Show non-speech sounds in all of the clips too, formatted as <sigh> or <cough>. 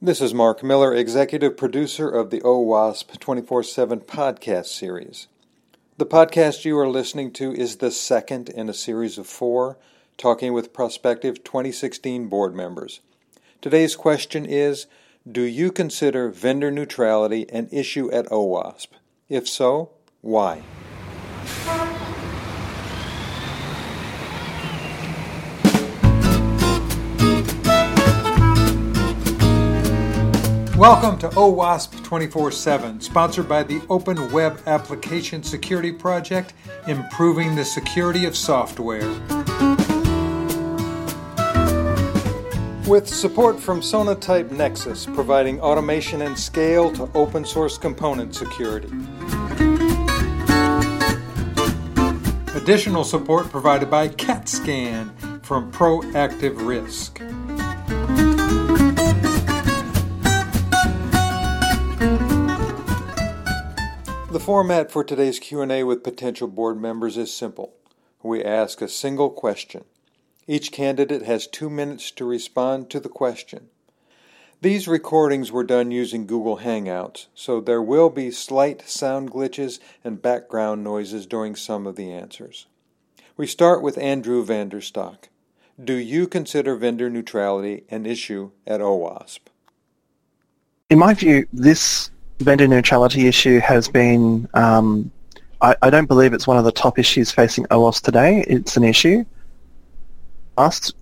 This is Mark Miller, executive producer of the OWASP 24 7 podcast series. The podcast you are listening to is the second in a series of four, talking with prospective 2016 board members. Today's question is Do you consider vendor neutrality an issue at OWASP? If so, why? Welcome to OWASP 24 7, sponsored by the Open Web Application Security Project, improving the security of software. With support from Sonatype Nexus, providing automation and scale to open source component security. Additional support provided by CATScan from Proactive Risk. The format for today's Q&A with potential board members is simple. We ask a single question. Each candidate has 2 minutes to respond to the question. These recordings were done using Google Hangouts, so there will be slight sound glitches and background noises during some of the answers. We start with Andrew van der Stock. Do you consider vendor neutrality an issue at OWASP? In my view, this vendor neutrality issue has been, um, I, I, don't believe it's one of the top issues facing OWASP today. It's an issue. Asked,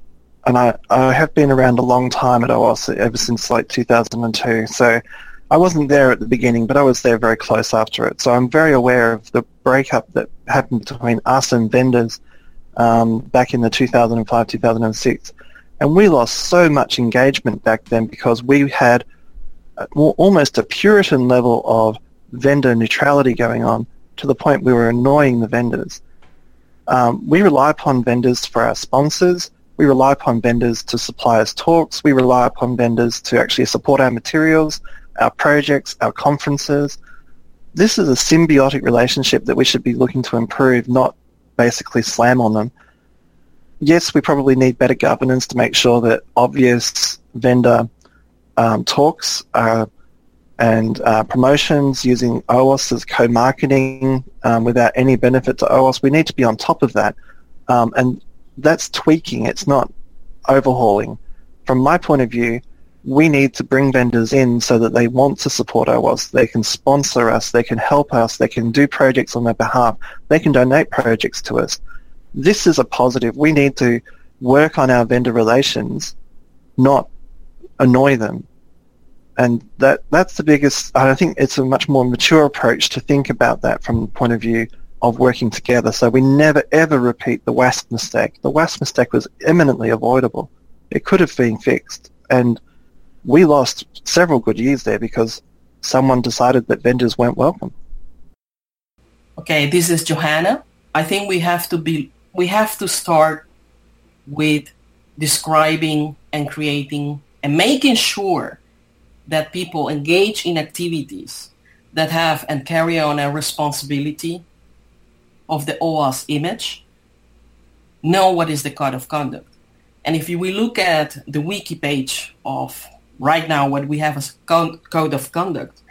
and I, I have been around a long time at OWASP, ever since like 2002. So I wasn't there at the beginning, but I was there very close after it. So I'm very aware of the breakup that happened between us and vendors um, back in the 2005-2006. And we lost so much engagement back then because we had almost a Puritan level of vendor neutrality going on to the point we were annoying the vendors. Um, we rely upon vendors for our sponsors. We rely upon vendors to supply us talks. We rely upon vendors to actually support our materials, our projects, our conferences. This is a symbiotic relationship that we should be looking to improve, not basically slam on them. Yes, we probably need better governance to make sure that obvious vendor um, talks uh, and uh, promotions using OWASP as co-marketing um, without any benefit to OWASP. We need to be on top of that. Um, and that's tweaking. It's not overhauling. From my point of view, we need to bring vendors in so that they want to support OWASP. They can sponsor us. They can help us. They can do projects on their behalf. They can donate projects to us. This is a positive. We need to work on our vendor relations, not annoy them. And that that's the biggest. I think it's a much more mature approach to think about that from the point of view of working together. So we never ever repeat the WASP mistake. The WASP mistake was eminently avoidable. It could have been fixed, and we lost several good years there because someone decided that vendors weren't welcome. Okay, this is Johanna. I think we have to be we have to start with describing and creating and making sure that people engage in activities that have and carry on a responsibility of the OWASP image know what is the code of conduct. And if we look at the wiki page of right now, what we have as code of conduct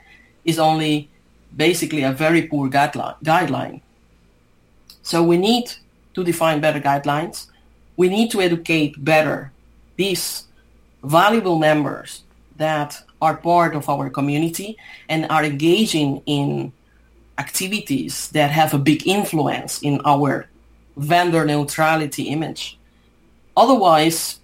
is only basically a very poor guideline. So we need to define better guidelines. We need to educate better these valuable members that are part of our community and are engaging in activities that have a big influence in our vendor neutrality image. Otherwise,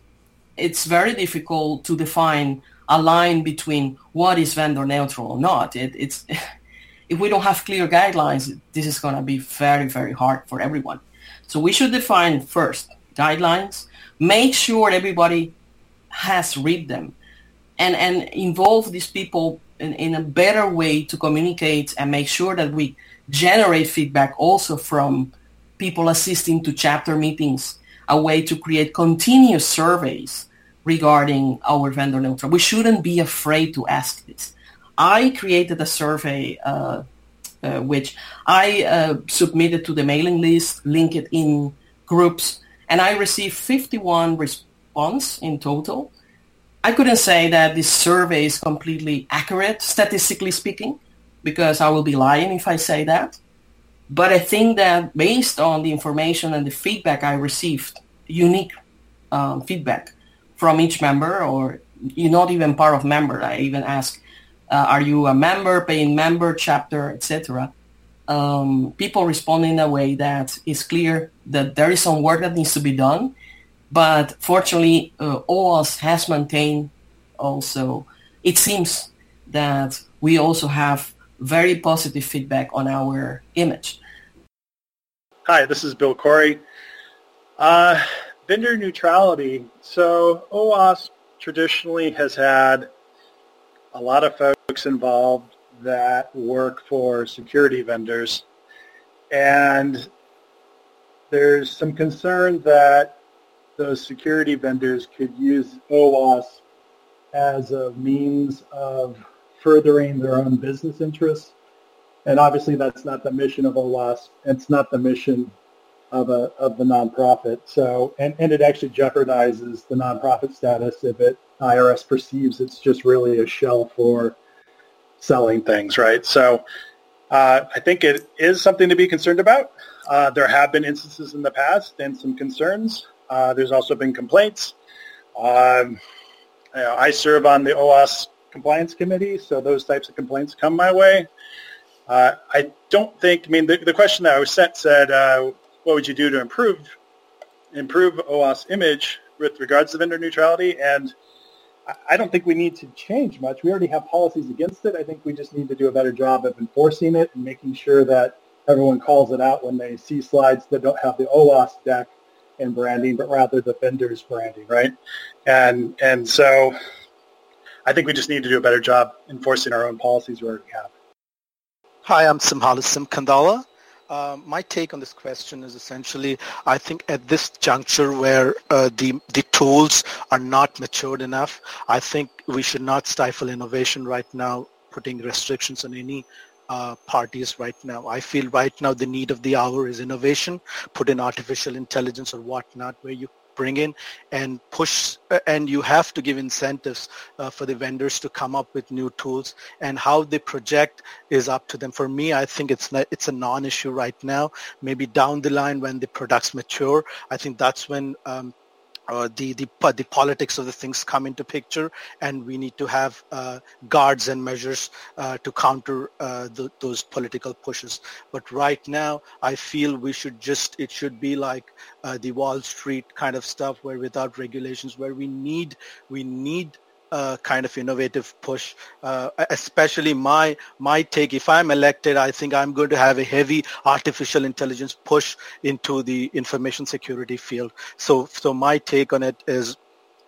it's very difficult to define a line between what is vendor neutral or not. It, it's <laughs> if we don't have clear guidelines, this is going to be very, very hard for everyone. So we should define first guidelines, make sure everybody has read them and, and involve these people in, in a better way to communicate and make sure that we generate feedback also from people assisting to chapter meetings, a way to create continuous surveys regarding our vendor neutral. We shouldn't be afraid to ask this. I created a survey uh, uh, which I uh, submitted to the mailing list, linked it in groups, and I received 51 responses in total. I couldn't say that this survey is completely accurate, statistically speaking, because I will be lying if I say that. But I think that based on the information and the feedback I received, unique um, feedback from each member, or you're not even part of member. I even ask, uh, are you a member, paying member, chapter, etc. Um, people respond in a way that is clear that there is some work that needs to be done. But fortunately, uh, OWASP has maintained also, it seems that we also have very positive feedback on our image. Hi, this is Bill Corry. Uh, vendor neutrality. So OWASP traditionally has had a lot of folks involved that work for security vendors. And there's some concern that those security vendors could use OWASP as a means of furthering their own business interests. And obviously that's not the mission of OWASP. It's not the mission of a of the nonprofit. So and, and it actually jeopardizes the nonprofit status if it IRS perceives it's just really a shell for selling things, right? So uh, I think it is something to be concerned about. Uh, there have been instances in the past and some concerns. Uh, there's also been complaints. Um, you know, I serve on the OWASP compliance committee, so those types of complaints come my way. Uh, I don't think. I mean, the, the question that I was sent said, uh, "What would you do to improve improve OWASP image with regards to vendor neutrality?" And I don't think we need to change much. We already have policies against it. I think we just need to do a better job of enforcing it and making sure that everyone calls it out when they see slides that don't have the OWASP deck and branding, but rather the vendor's branding, right? And and so I think we just need to do a better job enforcing our own policies where we have. Hi, I'm Simhalis Simkandala. Uh, my take on this question is essentially, I think at this juncture where uh, the the tools are not matured enough, I think we should not stifle innovation right now, putting restrictions on any uh, parties right now. I feel right now the need of the hour is innovation, put in artificial intelligence or whatnot, where you bring in and push uh, and you have to give incentives uh, for the vendors to come up with new tools and how they project is up to them for me i think it's not, it's a non-issue right now maybe down the line when the products mature i think that's when um, uh, the the the politics of the things come into picture, and we need to have uh, guards and measures uh, to counter uh, the, those political pushes. But right now, I feel we should just it should be like uh, the Wall Street kind of stuff, where without regulations, where we need we need uh, kind of innovative push. Uh, especially my my take. If I'm elected, I think I'm going to have a heavy artificial intelligence push into the information security field. So so my take on it is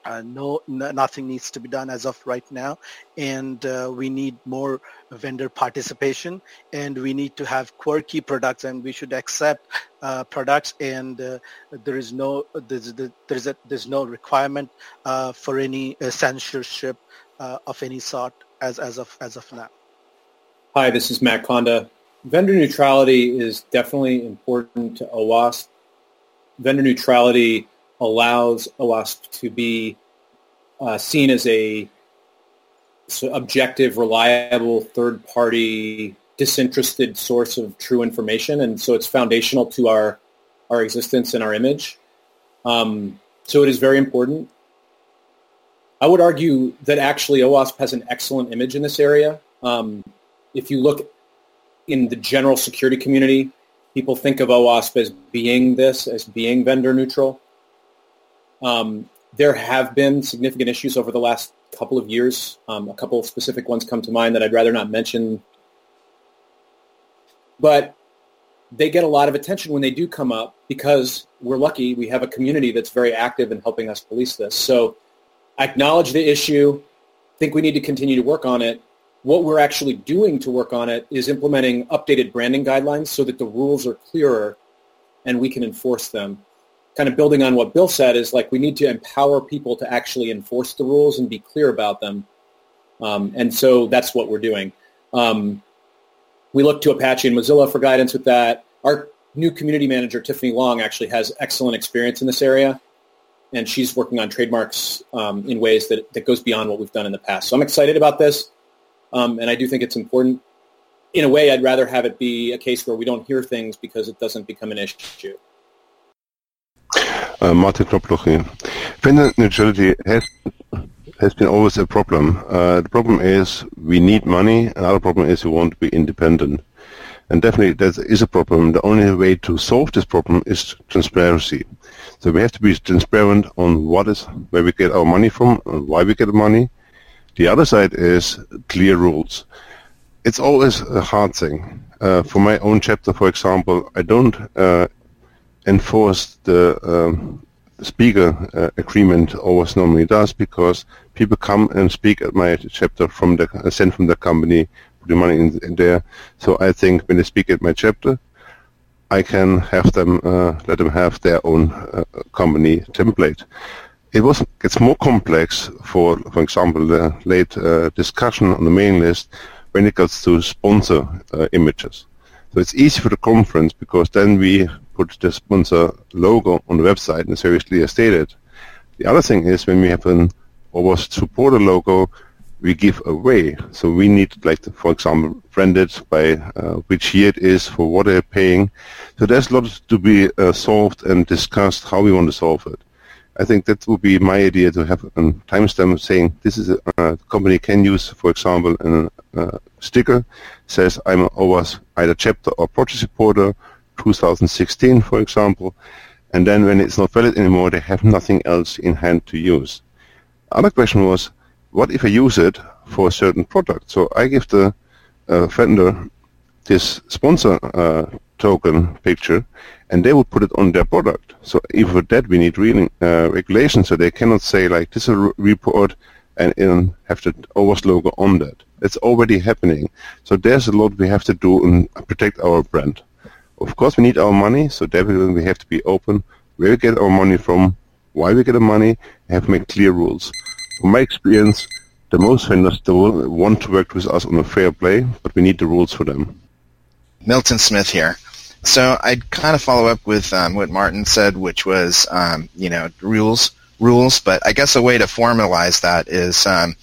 uh, no, nothing needs to be done as of right now, and uh, we need more vendor participation, and we need to have quirky products, and we should accept uh, products, and uh, there is no there's, there's a, there's no requirement uh, for any uh, censorship of any sort as as of as of now. Hi, this is Matt Konda. Vendor neutrality is definitely important to OWASP. Vendor neutrality allows OWASP to be uh, seen as a objective, reliable, third-party, disinterested source of true information, and so it's foundational to our our existence and our image. Um, so it is very important. I would argue that actually OWASP has an excellent image in this area. Um, if you look in the general security community, people think of OWASP as being this, as being vendor neutral. Um, there have been significant issues over the last couple of years. Um, a couple of specific ones come to mind that I'd rather not mention. But they get a lot of attention when they do come up because we're lucky we have a community that's very active in helping us police this. So I acknowledge the issue, think we need to continue to work on it. What we're actually doing to work on it is implementing updated branding guidelines so that the rules are clearer and we can enforce them kind of building on what Bill said is like we need to empower people to actually enforce the rules and be clear about them. Um, and so that's what we're doing. Um, we look to Apache and Mozilla for guidance with that. Our new community manager, Tiffany Long, actually has excellent experience in this area. and she's working on trademarks um, in ways that, that goes beyond what we've done in the past. So I'm excited about this, um, and I do think it's important. In a way, I'd rather have it be a case where we don't hear things because it doesn't become an issue. Uh, here. Vendor neutrality has has been always a problem. Uh, the problem is we need money. Another problem is we want to be independent. And definitely that is a problem. The only way to solve this problem is transparency. So we have to be transparent on what is, where we get our money from, and why we get money. The other side is clear rules. It's always a hard thing. Uh, for my own chapter, for example, I don't uh, enforce the um, speaker uh, agreement always normally does because people come and speak at my chapter from the uh, sent from the company, put the money in, in, there. So I think when they speak at my chapter, I can have them uh, let them have their own uh, company template. It was gets more complex for, for example, the late uh, discussion on the main list when it comes to sponsor uh, images. So it's easy for the conference because then we put the sponsor logo on the website and it's very clearly stated. The other thing is when we have an OWASP supporter logo, we give away. So we need, like, for example, branded by uh, which year it is, for what they're paying. So there's a lot to be uh, solved and discussed how we want to solve it. I think that would be my idea to have a timestamp saying this is a company can use, for example, a uh, sticker says I'm always either chapter or project supporter, 2016, for example, and then when it's not valid anymore, they have nothing else in hand to use. Other question was, what if I use it for a certain product? So I give the uh, vendor this sponsor uh, token picture, and they will put it on their product. So even for that, we need really, uh, regulation, so they cannot say like this is a report and, and have the OWASP logo on that. It's already happening. So there's a lot we have to do and protect our brand. Of course, we need our money, so definitely we have to be open where we get our money from, why we get the money, and have make clear rules. From my experience, the most vendors want to work with us on a fair play, but we need the rules for them. Milton Smith here. So I'd kind of follow up with um, what Martin said, which was, um, you know, rules, rules. But I guess a way to formalize that is um,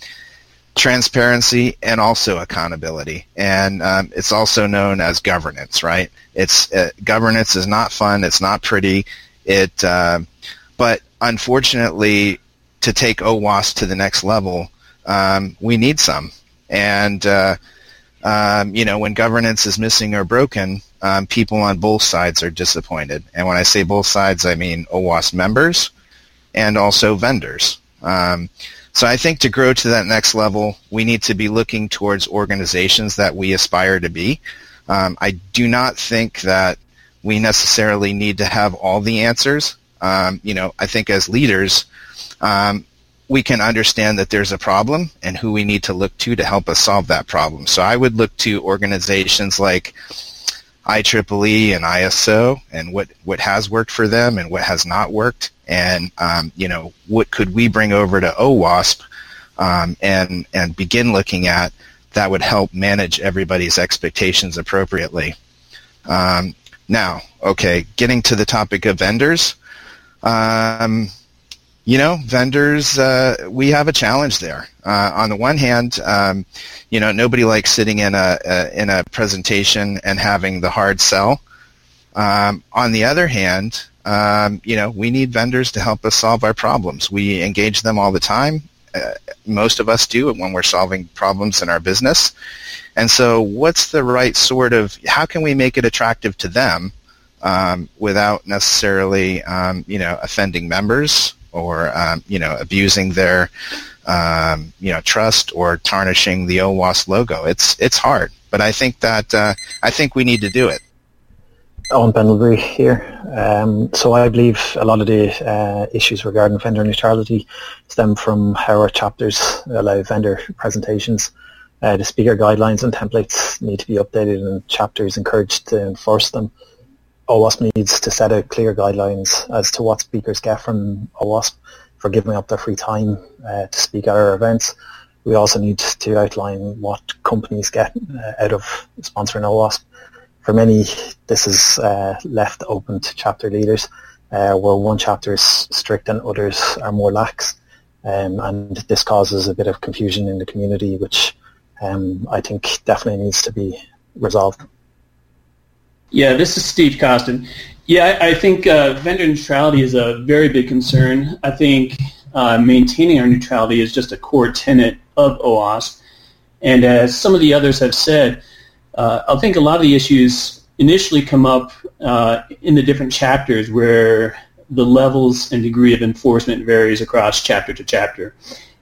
transparency and also accountability, and um, it's also known as governance. Right? It's uh, governance is not fun. It's not pretty. It, uh, but unfortunately, to take OWASP to the next level, um, we need some. And uh, um, you know, when governance is missing or broken, um, people on both sides are disappointed. And when I say both sides, I mean OWASP members and also vendors. So I think to grow to that next level, we need to be looking towards organizations that we aspire to be. Um, I do not think that we necessarily need to have all the answers. Um, you know, I think as leaders, um, we can understand that there's a problem and who we need to look to to help us solve that problem. So I would look to organizations like IEEE and ISO and what, what has worked for them and what has not worked. And, um, you know, what could we bring over to OWASP um, and, and begin looking at that would help manage everybody's expectations appropriately. Um, now, okay, getting to the topic of vendors. Um, you know, vendors, uh, we have a challenge there. Uh, on the one hand, um, you know, nobody likes sitting in a, a, in a presentation and having the hard sell. Um, on the other hand, um, you know, we need vendors to help us solve our problems. We engage them all the time. Uh, most of us do when we're solving problems in our business. And so, what's the right sort of? How can we make it attractive to them um, without necessarily, um, you know, offending members or um, you know abusing their um, you know trust or tarnishing the OWASP logo. It's it's hard, but I think that uh, I think we need to do it. Owen Pendlebury here. Um, so I believe a lot of the uh, issues regarding vendor neutrality stem from how our chapters allow vendor presentations. Uh, the speaker guidelines and templates need to be updated and chapters encouraged to enforce them. OWASP needs to set out clear guidelines as to what speakers get from OWASP for giving up their free time uh, to speak at our events. We also need to outline what companies get uh, out of sponsoring OWASP. For many, this is uh, left open to chapter leaders. uh, where one chapter is strict and others are more lax. Um, and this causes a bit of confusion in the community, which um, I think definitely needs to be resolved. Yeah, this is Steve Kosten. Yeah, I, I think uh, vendor neutrality is a very big concern. I think uh, maintaining our neutrality is just a core tenet of OWASP. And as some of the others have said, uh, I think a lot of the issues initially come up uh, in the different chapters where the levels and degree of enforcement varies across chapter to chapter.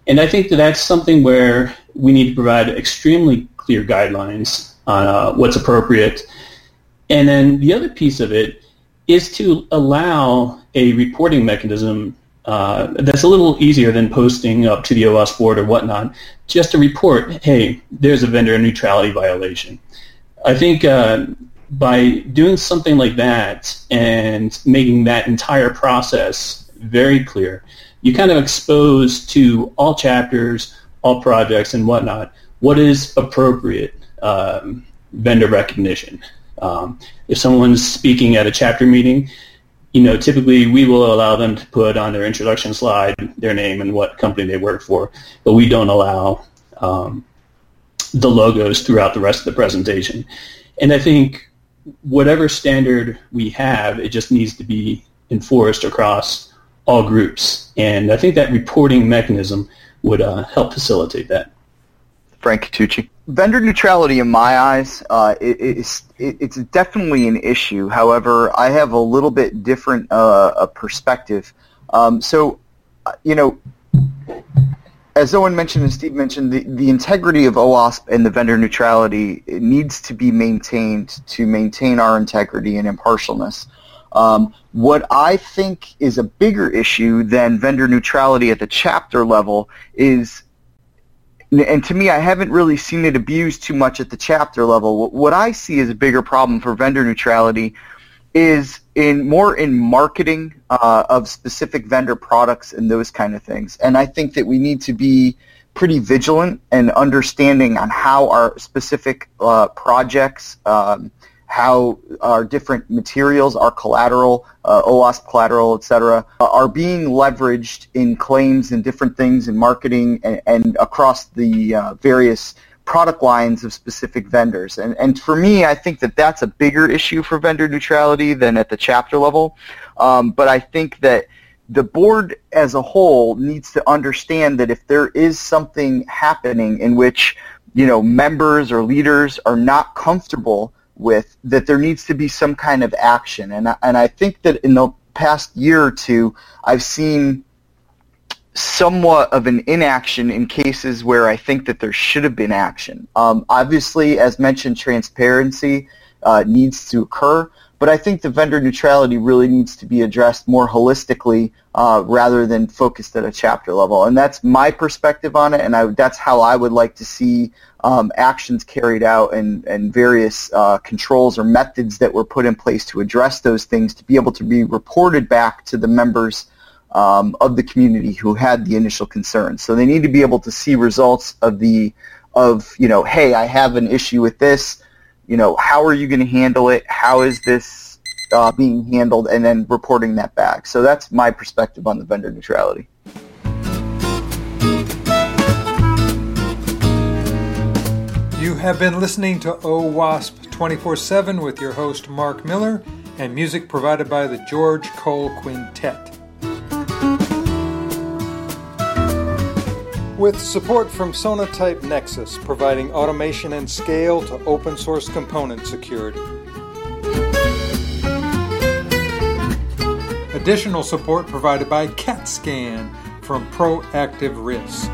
And I think that that's something where we need to provide extremely clear guidelines on uh, what's appropriate. And then the other piece of it is to allow a reporting mechanism uh, that's a little easier than posting up to the OWASP board or whatnot, just to report, hey, there's a vendor neutrality violation. I think uh, by doing something like that and making that entire process very clear, you kind of expose to all chapters, all projects, and whatnot what is appropriate um, vendor recognition. Um, if someone's speaking at a chapter meeting, you know, typically we will allow them to put on their introduction slide their name and what company they work for, but we don't allow um, the logos throughout the rest of the presentation. And I think whatever standard we have, it just needs to be enforced across all groups. And I think that reporting mechanism would uh, help facilitate that. Frank Tucci. Vendor neutrality, in my eyes, uh, is it, it's definitely an issue. However, I have a little bit different uh, a perspective. Um, so, uh, you know, as Owen mentioned and Steve mentioned, the, the integrity of OWASP and the vendor neutrality needs to be maintained to maintain our integrity and impartialness. Um, what I think is a bigger issue than vendor neutrality at the chapter level is, and to me, I haven't really seen it abused too much at the chapter level. What I see as a bigger problem for vendor neutrality is in more in marketing uh, of specific vendor products and those kind of things. And I think that we need to be pretty vigilant and understanding on how our specific uh, projects, um, how our different materials, our collateral, uh, OWASP collateral, cetera, are being leveraged in claims and different things in marketing and, and across the uh, various product lines of specific vendors. And, and for me, I think that that's a bigger issue for vendor neutrality than at the chapter level. Um, but I think that the board as a whole needs to understand that if there is something happening in which you know members or leaders are not comfortable with, that there needs to be some kind of action. And I, and I think that in the past year or two, I've seen somewhat of an inaction in cases where I think that there should have been action. Um, obviously, as mentioned, transparency uh, needs to occur, but I think the vendor neutrality really needs to be addressed more holistically uh, rather than focused at a chapter level. And that's my perspective on it, and I, that's how I would like to see um, actions carried out and, and various uh, controls or methods that were put in place to address those things to be able to be reported back to the members um, of the community who had the initial concerns. So they need to be able to see results of the of you know, hey, I have an issue with this. You know, how are you going to handle it? How is this uh, being handled? And then reporting that back. So that's my perspective on the vendor neutrality. You have been listening to OWASP 24-7 with your host Mark Miller and music provided by the George Cole Quintet. With support from Sonatype Nexus, providing automation and scale to open source component security. Additional support provided by CAT Scan from Proactive Risk.